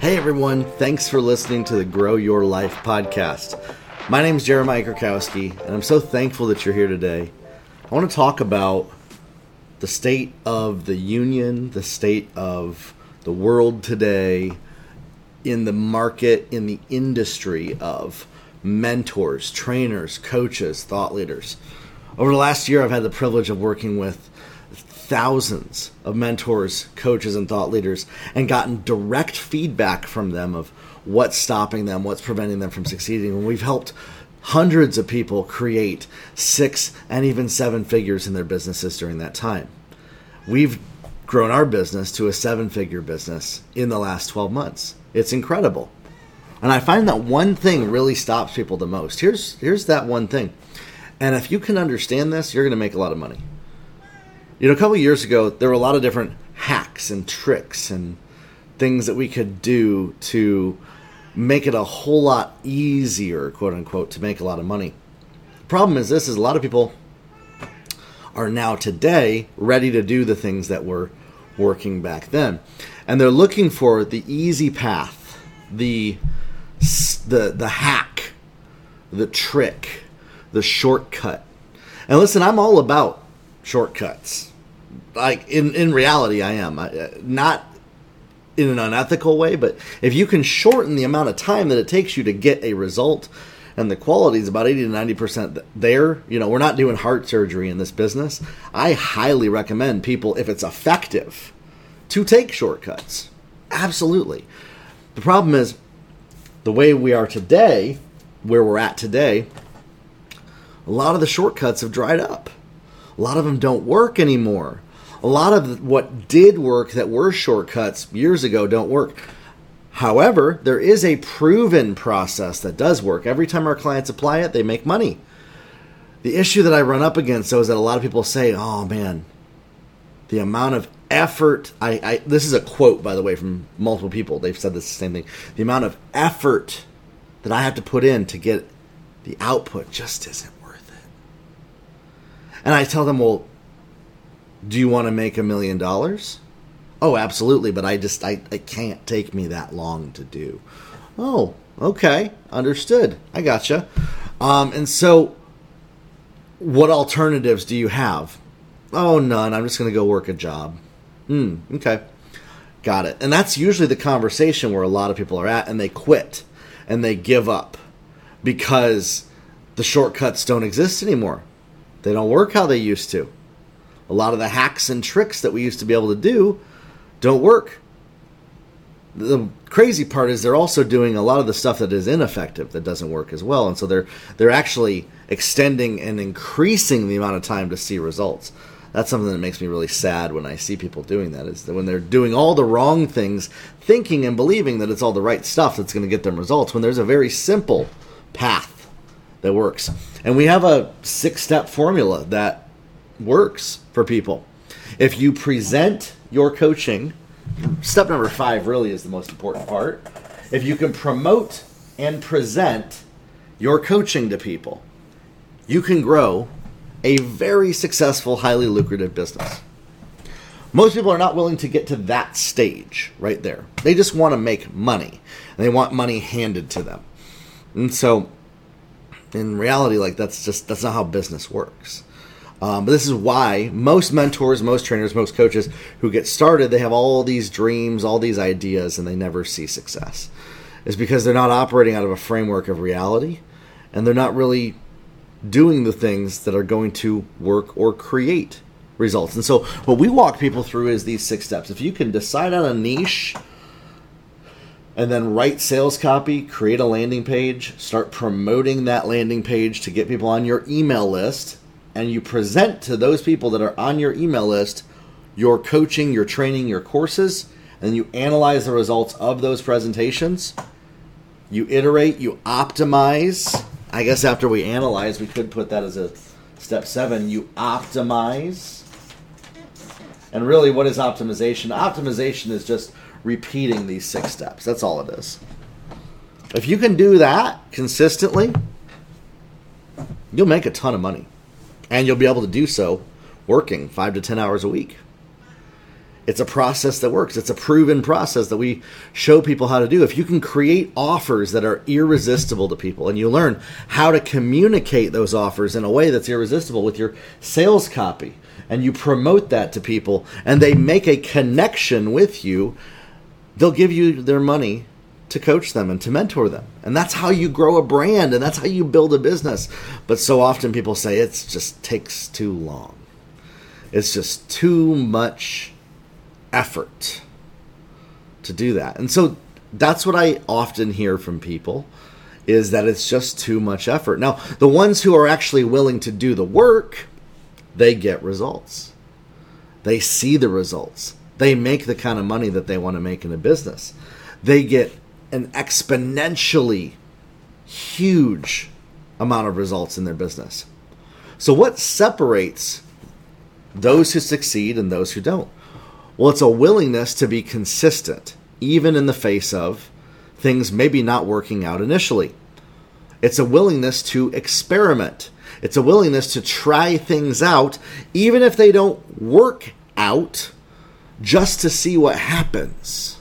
Hey everyone, thanks for listening to the Grow Your Life podcast. My name is Jeremiah Krakowski, and I'm so thankful that you're here today. I want to talk about the state of the union, the state of the world today, in the market, in the industry of mentors, trainers, coaches, thought leaders. Over the last year, I've had the privilege of working with thousands of mentors, coaches, and thought leaders and gotten direct feedback from them of what's stopping them, what's preventing them from succeeding. And we've helped hundreds of people create six and even seven figures in their businesses during that time. We've grown our business to a seven figure business in the last 12 months. It's incredible. And I find that one thing really stops people the most. Here's here's that one thing. And if you can understand this, you're going to make a lot of money. You know, a couple years ago, there were a lot of different hacks and tricks and things that we could do to make it a whole lot easier, quote unquote, to make a lot of money. The problem is this is a lot of people are now today ready to do the things that were working back then. And they're looking for the easy path, the the the hack, the trick, the shortcut. And listen, I'm all about shortcuts. Like in in reality, I am. I, uh, not in an unethical way, but if you can shorten the amount of time that it takes you to get a result, and the quality is about 80 to 90 percent there you know we're not doing heart surgery in this business. I highly recommend people if it's effective to take shortcuts. Absolutely. The problem is the way we are today where we're at today a lot of the shortcuts have dried up a lot of them don't work anymore. A lot of what did work that were shortcuts years ago don't work. However, there is a proven process that does work. Every time our clients apply it, they make money. The issue that I run up against though is that a lot of people say, "Oh man, the amount of effort I, I this is a quote by the way from multiple people. They've said this the same thing. The amount of effort that I have to put in to get the output just isn't and I tell them, well, do you want to make a million dollars? Oh, absolutely, but I just I it can't take me that long to do. Oh, okay, understood. I gotcha. Um, and so, what alternatives do you have? Oh, none. I'm just going to go work a job. Hmm. Okay, got it. And that's usually the conversation where a lot of people are at, and they quit and they give up because the shortcuts don't exist anymore. They don't work how they used to. A lot of the hacks and tricks that we used to be able to do don't work. The crazy part is they're also doing a lot of the stuff that is ineffective that doesn't work as well, and so they're they're actually extending and increasing the amount of time to see results. That's something that makes me really sad when I see people doing that. Is that when they're doing all the wrong things, thinking and believing that it's all the right stuff that's going to get them results, when there's a very simple path that works. And we have a six step formula that works for people. If you present your coaching, step number five really is the most important part. If you can promote and present your coaching to people, you can grow a very successful, highly lucrative business. Most people are not willing to get to that stage right there. They just want to make money. They want money handed to them. And so in reality, like that's just that's not how business works. Um, but this is why most mentors, most trainers, most coaches who get started, they have all these dreams, all these ideas, and they never see success. Is because they're not operating out of a framework of reality, and they're not really doing the things that are going to work or create results. And so, what we walk people through is these six steps. If you can decide on a niche and then write sales copy, create a landing page, start promoting that landing page to get people on your email list, and you present to those people that are on your email list your coaching, your training, your courses, and you analyze the results of those presentations. You iterate, you optimize. I guess after we analyze, we could put that as a step seven. You optimize. And really, what is optimization? Optimization is just repeating these six steps. That's all it is. If you can do that consistently, you'll make a ton of money. And you'll be able to do so working five to 10 hours a week. It's a process that works. It's a proven process that we show people how to do. If you can create offers that are irresistible to people and you learn how to communicate those offers in a way that's irresistible with your sales copy and you promote that to people and they make a connection with you, they'll give you their money to coach them and to mentor them. And that's how you grow a brand and that's how you build a business. But so often people say it just takes too long. It's just too much effort to do that. And so that's what I often hear from people is that it's just too much effort. Now, the ones who are actually willing to do the work, they get results. They see the results. They make the kind of money that they want to make in a business. They get an exponentially huge amount of results in their business. So, what separates those who succeed and those who don't? Well, it's a willingness to be consistent, even in the face of things maybe not working out initially. It's a willingness to experiment. It's a willingness to try things out, even if they don't work out, just to see what happens.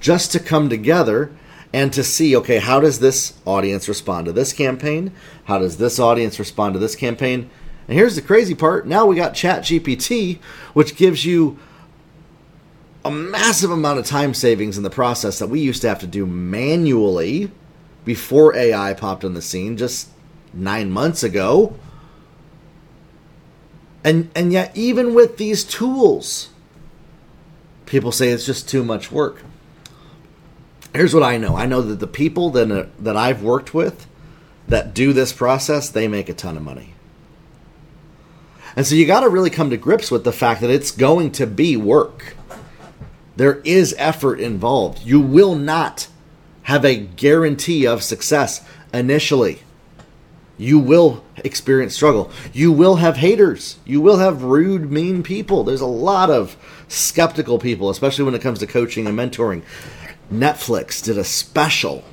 Just to come together and to see okay, how does this audience respond to this campaign? How does this audience respond to this campaign? And here's the crazy part now we got ChatGPT, which gives you a massive amount of time savings in the process that we used to have to do manually before AI popped on the scene just nine months ago. And and yet even with these tools, people say it's just too much work. Here's what I know. I know that the people that uh, that I've worked with that do this process, they make a ton of money. And so you got to really come to grips with the fact that it's going to be work. There is effort involved. You will not have a guarantee of success initially. You will experience struggle. You will have haters. You will have rude, mean people. There's a lot of skeptical people, especially when it comes to coaching and mentoring. Netflix did a special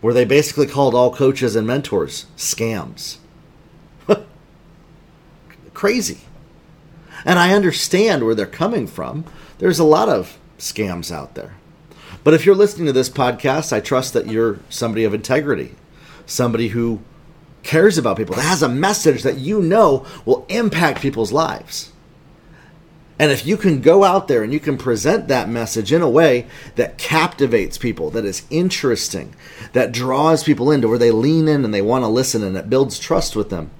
where they basically called all coaches and mentors scams. Crazy. And I understand where they're coming from there's a lot of scams out there. But if you're listening to this podcast, I trust that you're somebody of integrity, somebody who cares about people, that has a message that you know will impact people's lives. And if you can go out there and you can present that message in a way that captivates people, that is interesting, that draws people into where they lean in and they want to listen and it builds trust with them,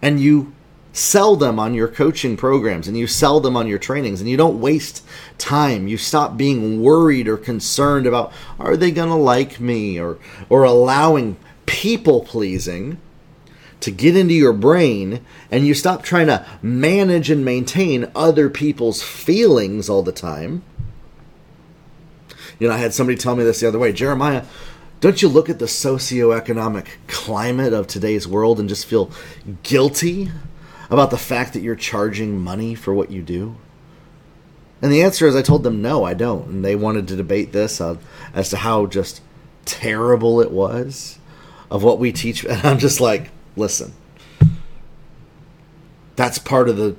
and you sell them on your coaching programs and you sell them on your trainings and you don't waste time you stop being worried or concerned about are they going to like me? or or allowing people pleasing to get into your brain and you stop trying to manage and maintain other people's feelings all the time you know i had somebody tell me this the other way jeremiah don't you look at the socioeconomic climate of today's world and just feel guilty about the fact that you're charging money for what you do? And the answer is I told them no, I don't. And they wanted to debate this uh, as to how just terrible it was of what we teach. And I'm just like, listen, that's part of the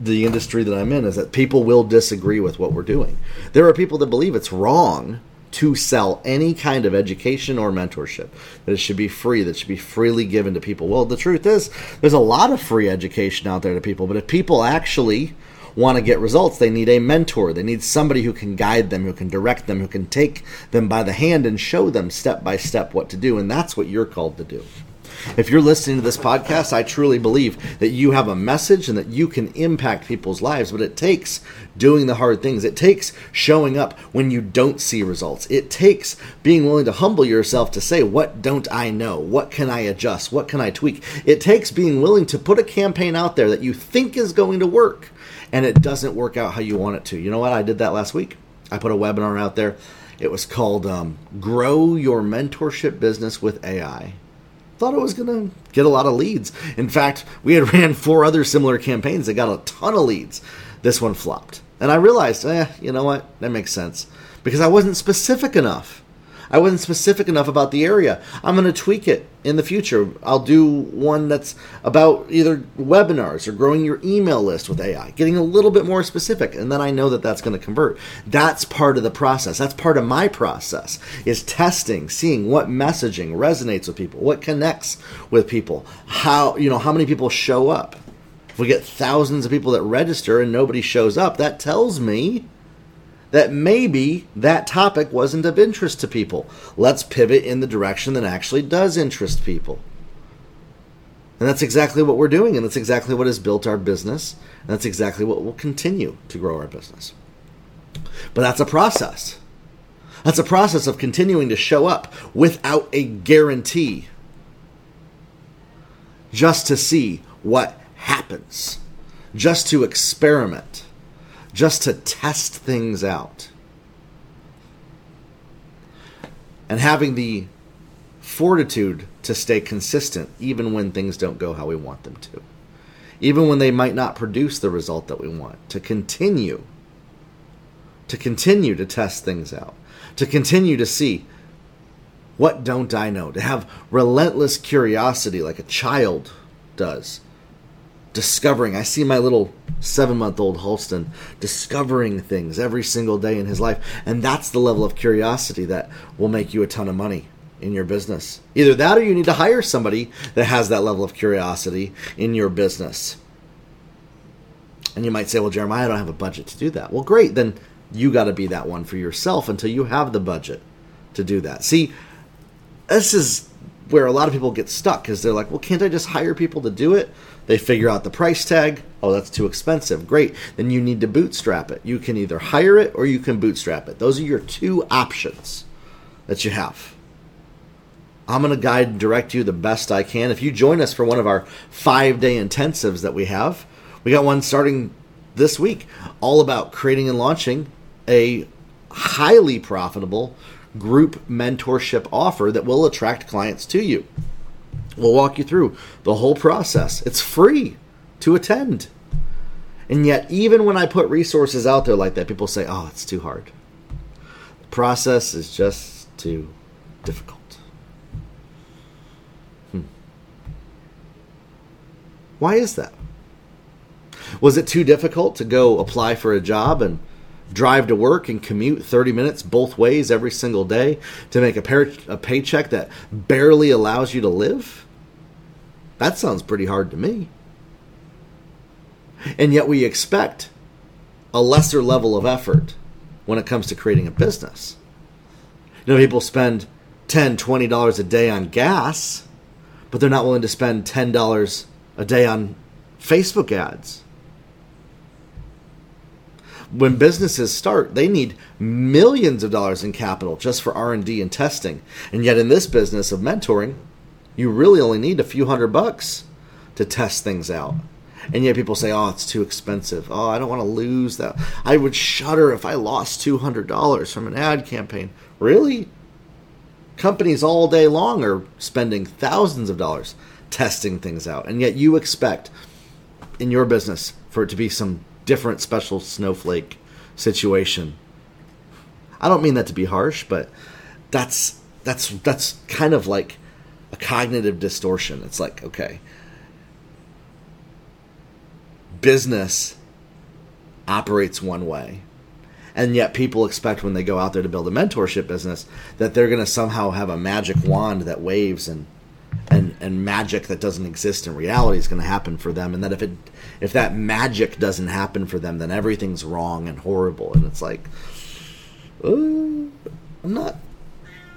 the industry that I'm in is that people will disagree with what we're doing. There are people that believe it's wrong to sell any kind of education or mentorship. That it should be free, that should be freely given to people. Well, the truth is, there's a lot of free education out there to people, but if people actually want to get results, they need a mentor. They need somebody who can guide them, who can direct them, who can take them by the hand and show them step by step what to do. And that's what you're called to do. If you're listening to this podcast, I truly believe that you have a message and that you can impact people's lives, but it takes doing the hard things. It takes showing up when you don't see results. It takes being willing to humble yourself to say, What don't I know? What can I adjust? What can I tweak? It takes being willing to put a campaign out there that you think is going to work and it doesn't work out how you want it to. You know what? I did that last week. I put a webinar out there. It was called um, Grow Your Mentorship Business with AI thought it was going to get a lot of leads. In fact, we had ran four other similar campaigns that got a ton of leads. This one flopped. And I realized, eh, you know what? That makes sense. Because I wasn't specific enough. I wasn't specific enough about the area. I'm going to tweak it in the future. I'll do one that's about either webinars or growing your email list with AI, getting a little bit more specific, and then I know that that's going to convert. That's part of the process. That's part of my process is testing, seeing what messaging resonates with people, what connects with people, how, you know, how many people show up. If we get thousands of people that register and nobody shows up, that tells me that maybe that topic wasn't of interest to people. Let's pivot in the direction that actually does interest people. And that's exactly what we're doing, and that's exactly what has built our business, and that's exactly what will continue to grow our business. But that's a process. That's a process of continuing to show up without a guarantee just to see what happens, just to experiment just to test things out. And having the fortitude to stay consistent even when things don't go how we want them to. Even when they might not produce the result that we want. To continue. To continue to test things out. To continue to see what don't I know? To have relentless curiosity like a child does discovering. I see my little seven month old Holston discovering things every single day in his life. And that's the level of curiosity that will make you a ton of money in your business. Either that or you need to hire somebody that has that level of curiosity in your business. And you might say, well, Jeremiah, I don't have a budget to do that. Well, great. Then you got to be that one for yourself until you have the budget to do that. See, this is where a lot of people get stuck because they're like, well, can't I just hire people to do it? They figure out the price tag. Oh, that's too expensive. Great. Then you need to bootstrap it. You can either hire it or you can bootstrap it. Those are your two options that you have. I'm going to guide and direct you the best I can. If you join us for one of our five day intensives that we have, we got one starting this week all about creating and launching a highly profitable group mentorship offer that will attract clients to you. We'll walk you through the whole process. It's free to attend. And yet, even when I put resources out there like that, people say, oh, it's too hard. The process is just too difficult. Hmm. Why is that? Was it too difficult to go apply for a job and drive to work and commute 30 minutes both ways every single day to make a, pay- a paycheck that barely allows you to live? That sounds pretty hard to me. And yet we expect a lesser level of effort when it comes to creating a business. You know, people spend $10, $20 a day on gas, but they're not willing to spend $10 a day on Facebook ads. When businesses start, they need millions of dollars in capital just for R&D and testing. And yet in this business of mentoring, you really only need a few hundred bucks to test things out. And yet people say, oh, it's too expensive. Oh, I don't want to lose that. I would shudder if I lost $200 from an ad campaign. Really? Companies all day long are spending thousands of dollars testing things out. And yet you expect in your business for it to be some different special snowflake situation. I don't mean that to be harsh, but that's that's that's kind of like a cognitive distortion. It's like, okay, business operates one way. And yet people expect when they go out there to build a mentorship business that they're going to somehow have a magic wand that waves and and magic that doesn't exist in reality is going to happen for them and that if it if that magic doesn't happen for them then everything's wrong and horrible and it's like uh, I'm not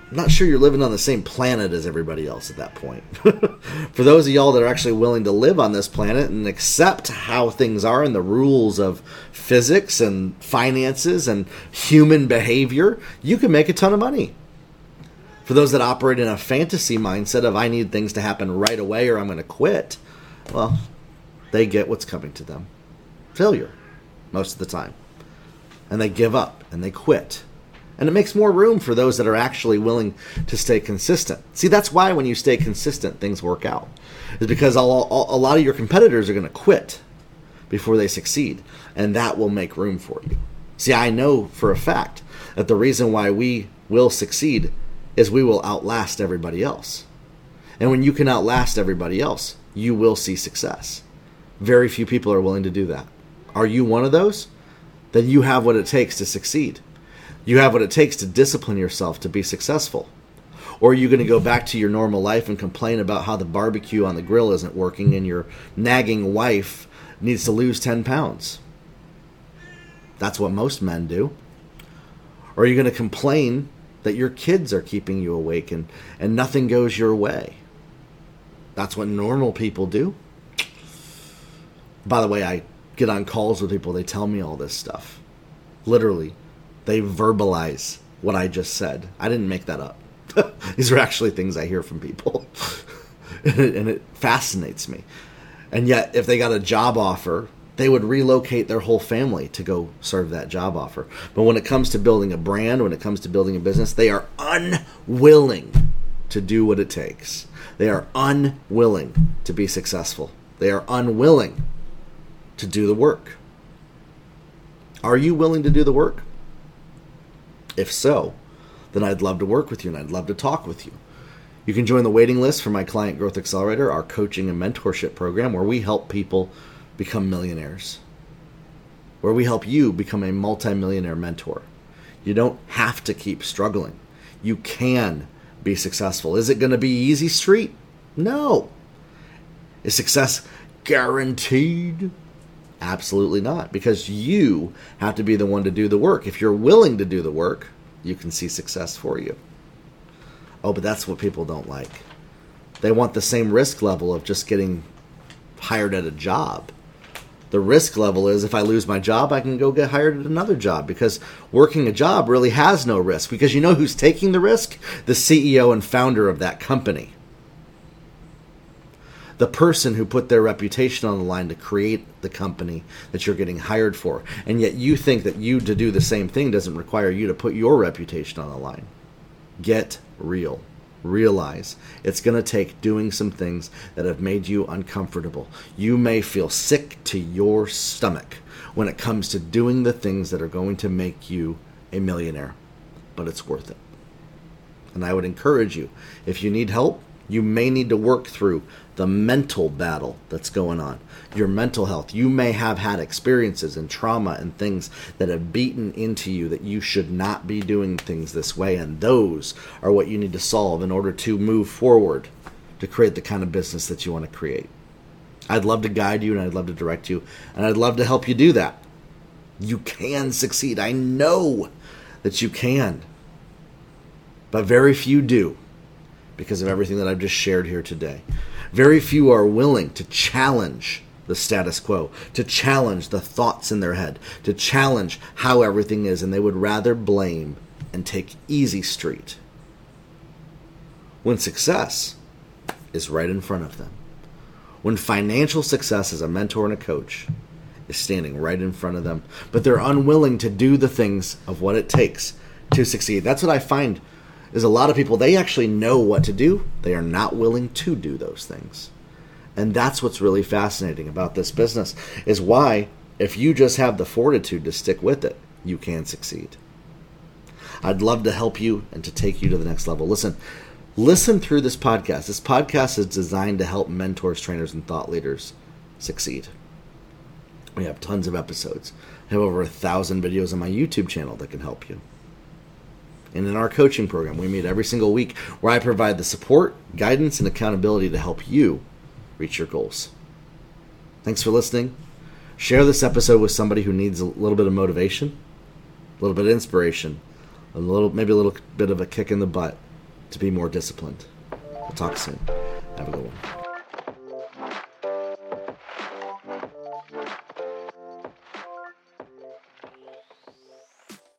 I'm not sure you're living on the same planet as everybody else at that point. For those of y'all that are actually willing to live on this planet and accept how things are and the rules of physics and finances and human behavior, you can make a ton of money. For those that operate in a fantasy mindset of I need things to happen right away or I'm going to quit, well, they get what's coming to them failure most of the time. And they give up and they quit and it makes more room for those that are actually willing to stay consistent. See, that's why when you stay consistent, things work out. Is because a lot of your competitors are going to quit before they succeed, and that will make room for you. See, I know for a fact that the reason why we will succeed is we will outlast everybody else. And when you can outlast everybody else, you will see success. Very few people are willing to do that. Are you one of those? Then you have what it takes to succeed. You have what it takes to discipline yourself to be successful. Or are you going to go back to your normal life and complain about how the barbecue on the grill isn't working and your nagging wife needs to lose 10 pounds? That's what most men do. Or are you going to complain that your kids are keeping you awake and, and nothing goes your way? That's what normal people do. By the way, I get on calls with people, they tell me all this stuff. Literally, they verbalize what I just said. I didn't make that up. These are actually things I hear from people. and, it, and it fascinates me. And yet, if they got a job offer, they would relocate their whole family to go serve that job offer. But when it comes to building a brand, when it comes to building a business, they are unwilling to do what it takes. They are unwilling to be successful. They are unwilling to do the work. Are you willing to do the work? If so, then I'd love to work with you and I'd love to talk with you. You can join the waiting list for my Client Growth Accelerator, our coaching and mentorship program, where we help people become millionaires, where we help you become a multimillionaire mentor. You don't have to keep struggling. You can be successful. Is it going to be easy street? No. Is success guaranteed? Absolutely not, because you have to be the one to do the work. If you're willing to do the work, you can see success for you. Oh, but that's what people don't like. They want the same risk level of just getting hired at a job. The risk level is if I lose my job, I can go get hired at another job because working a job really has no risk because you know who's taking the risk? The CEO and founder of that company. The person who put their reputation on the line to create the company that you're getting hired for. And yet you think that you to do the same thing doesn't require you to put your reputation on the line. Get real realize it's going to take doing some things that have made you uncomfortable. You may feel sick to your stomach when it comes to doing the things that are going to make you a millionaire, but it's worth it. And I would encourage you, if you need help, you may need to work through the mental battle that's going on, your mental health. You may have had experiences and trauma and things that have beaten into you that you should not be doing things this way, and those are what you need to solve in order to move forward to create the kind of business that you want to create. I'd love to guide you and I'd love to direct you, and I'd love to help you do that. You can succeed. I know that you can. But very few do because of everything that I've just shared here today. Very few are willing to challenge the status quo, to challenge the thoughts in their head, to challenge how everything is, and they would rather blame and take easy street when success is right in front of them. When financial success as a mentor and a coach is standing right in front of them, but they're unwilling to do the things of what it takes to succeed. That's what I find is a lot of people they actually know what to do. They are not willing to do those things. And that's what's really fascinating about this business is why if you just have the fortitude to stick with it you can succeed. I'd love to help you and to take you to the next level. Listen listen through this podcast. This podcast is designed to help mentors trainers and thought leaders succeed. We have tons of episodes. I have over a thousand videos on my youtube channel that can help you and in our coaching program, we meet every single week where I provide the support, guidance, and accountability to help you reach your goals. Thanks for listening. Share this episode with somebody who needs a little bit of motivation, a little bit of inspiration, a little maybe a little bit of a kick in the butt to be more disciplined. We'll talk soon. Have a good one.